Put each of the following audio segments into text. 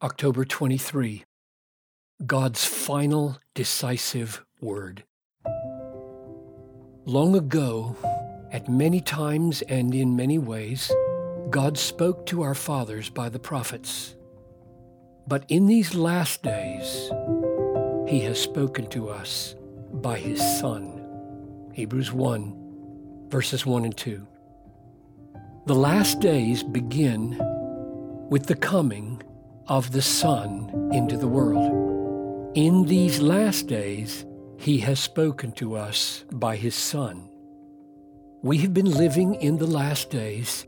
October 23. God's final decisive word. Long ago, at many times and in many ways, God spoke to our fathers by the prophets. But in these last days, he has spoken to us by his Son. Hebrews 1, verses 1 and 2. The last days begin with the coming of the Son into the world. In these last days, he has spoken to us by his Son. We have been living in the last days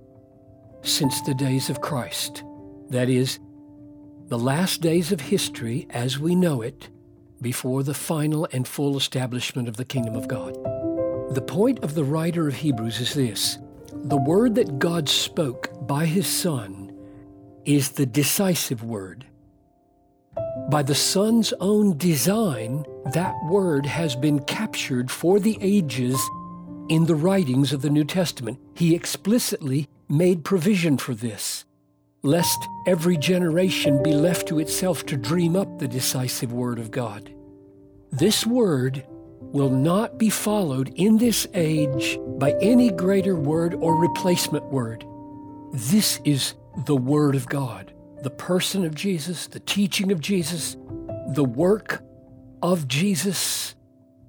since the days of Christ. That is, the last days of history as we know it before the final and full establishment of the kingdom of God. The point of the writer of Hebrews is this the word that God spoke by his Son is the decisive word. By the Son's own design, that word has been captured for the ages in the writings of the New Testament. He explicitly made provision for this, lest every generation be left to itself to dream up the decisive word of God. This word will not be followed in this age by any greater word or replacement word. This is the Word of God, the person of Jesus, the teaching of Jesus, the work of Jesus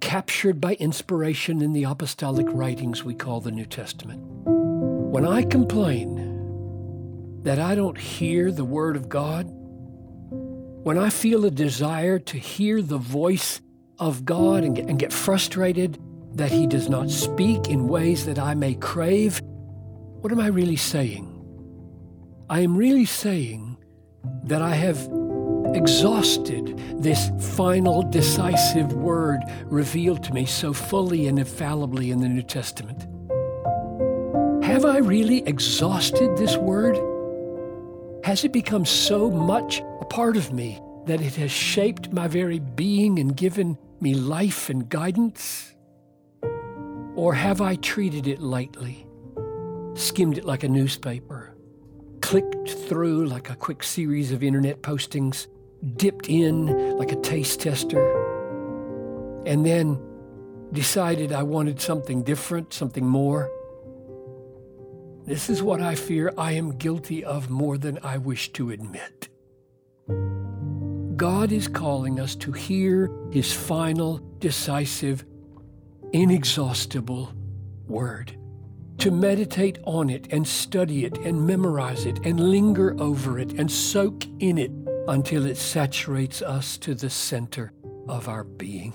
captured by inspiration in the apostolic writings we call the New Testament. When I complain that I don't hear the Word of God, when I feel a desire to hear the voice of God and get, and get frustrated that He does not speak in ways that I may crave, what am I really saying? I am really saying that I have exhausted this final decisive word revealed to me so fully and infallibly in the New Testament. Have I really exhausted this word? Has it become so much a part of me that it has shaped my very being and given me life and guidance? Or have I treated it lightly, skimmed it like a newspaper? Clicked through like a quick series of internet postings, dipped in like a taste tester, and then decided I wanted something different, something more. This is what I fear I am guilty of more than I wish to admit. God is calling us to hear his final, decisive, inexhaustible word to meditate on it and study it and memorize it and linger over it and soak in it until it saturates us to the center of our being.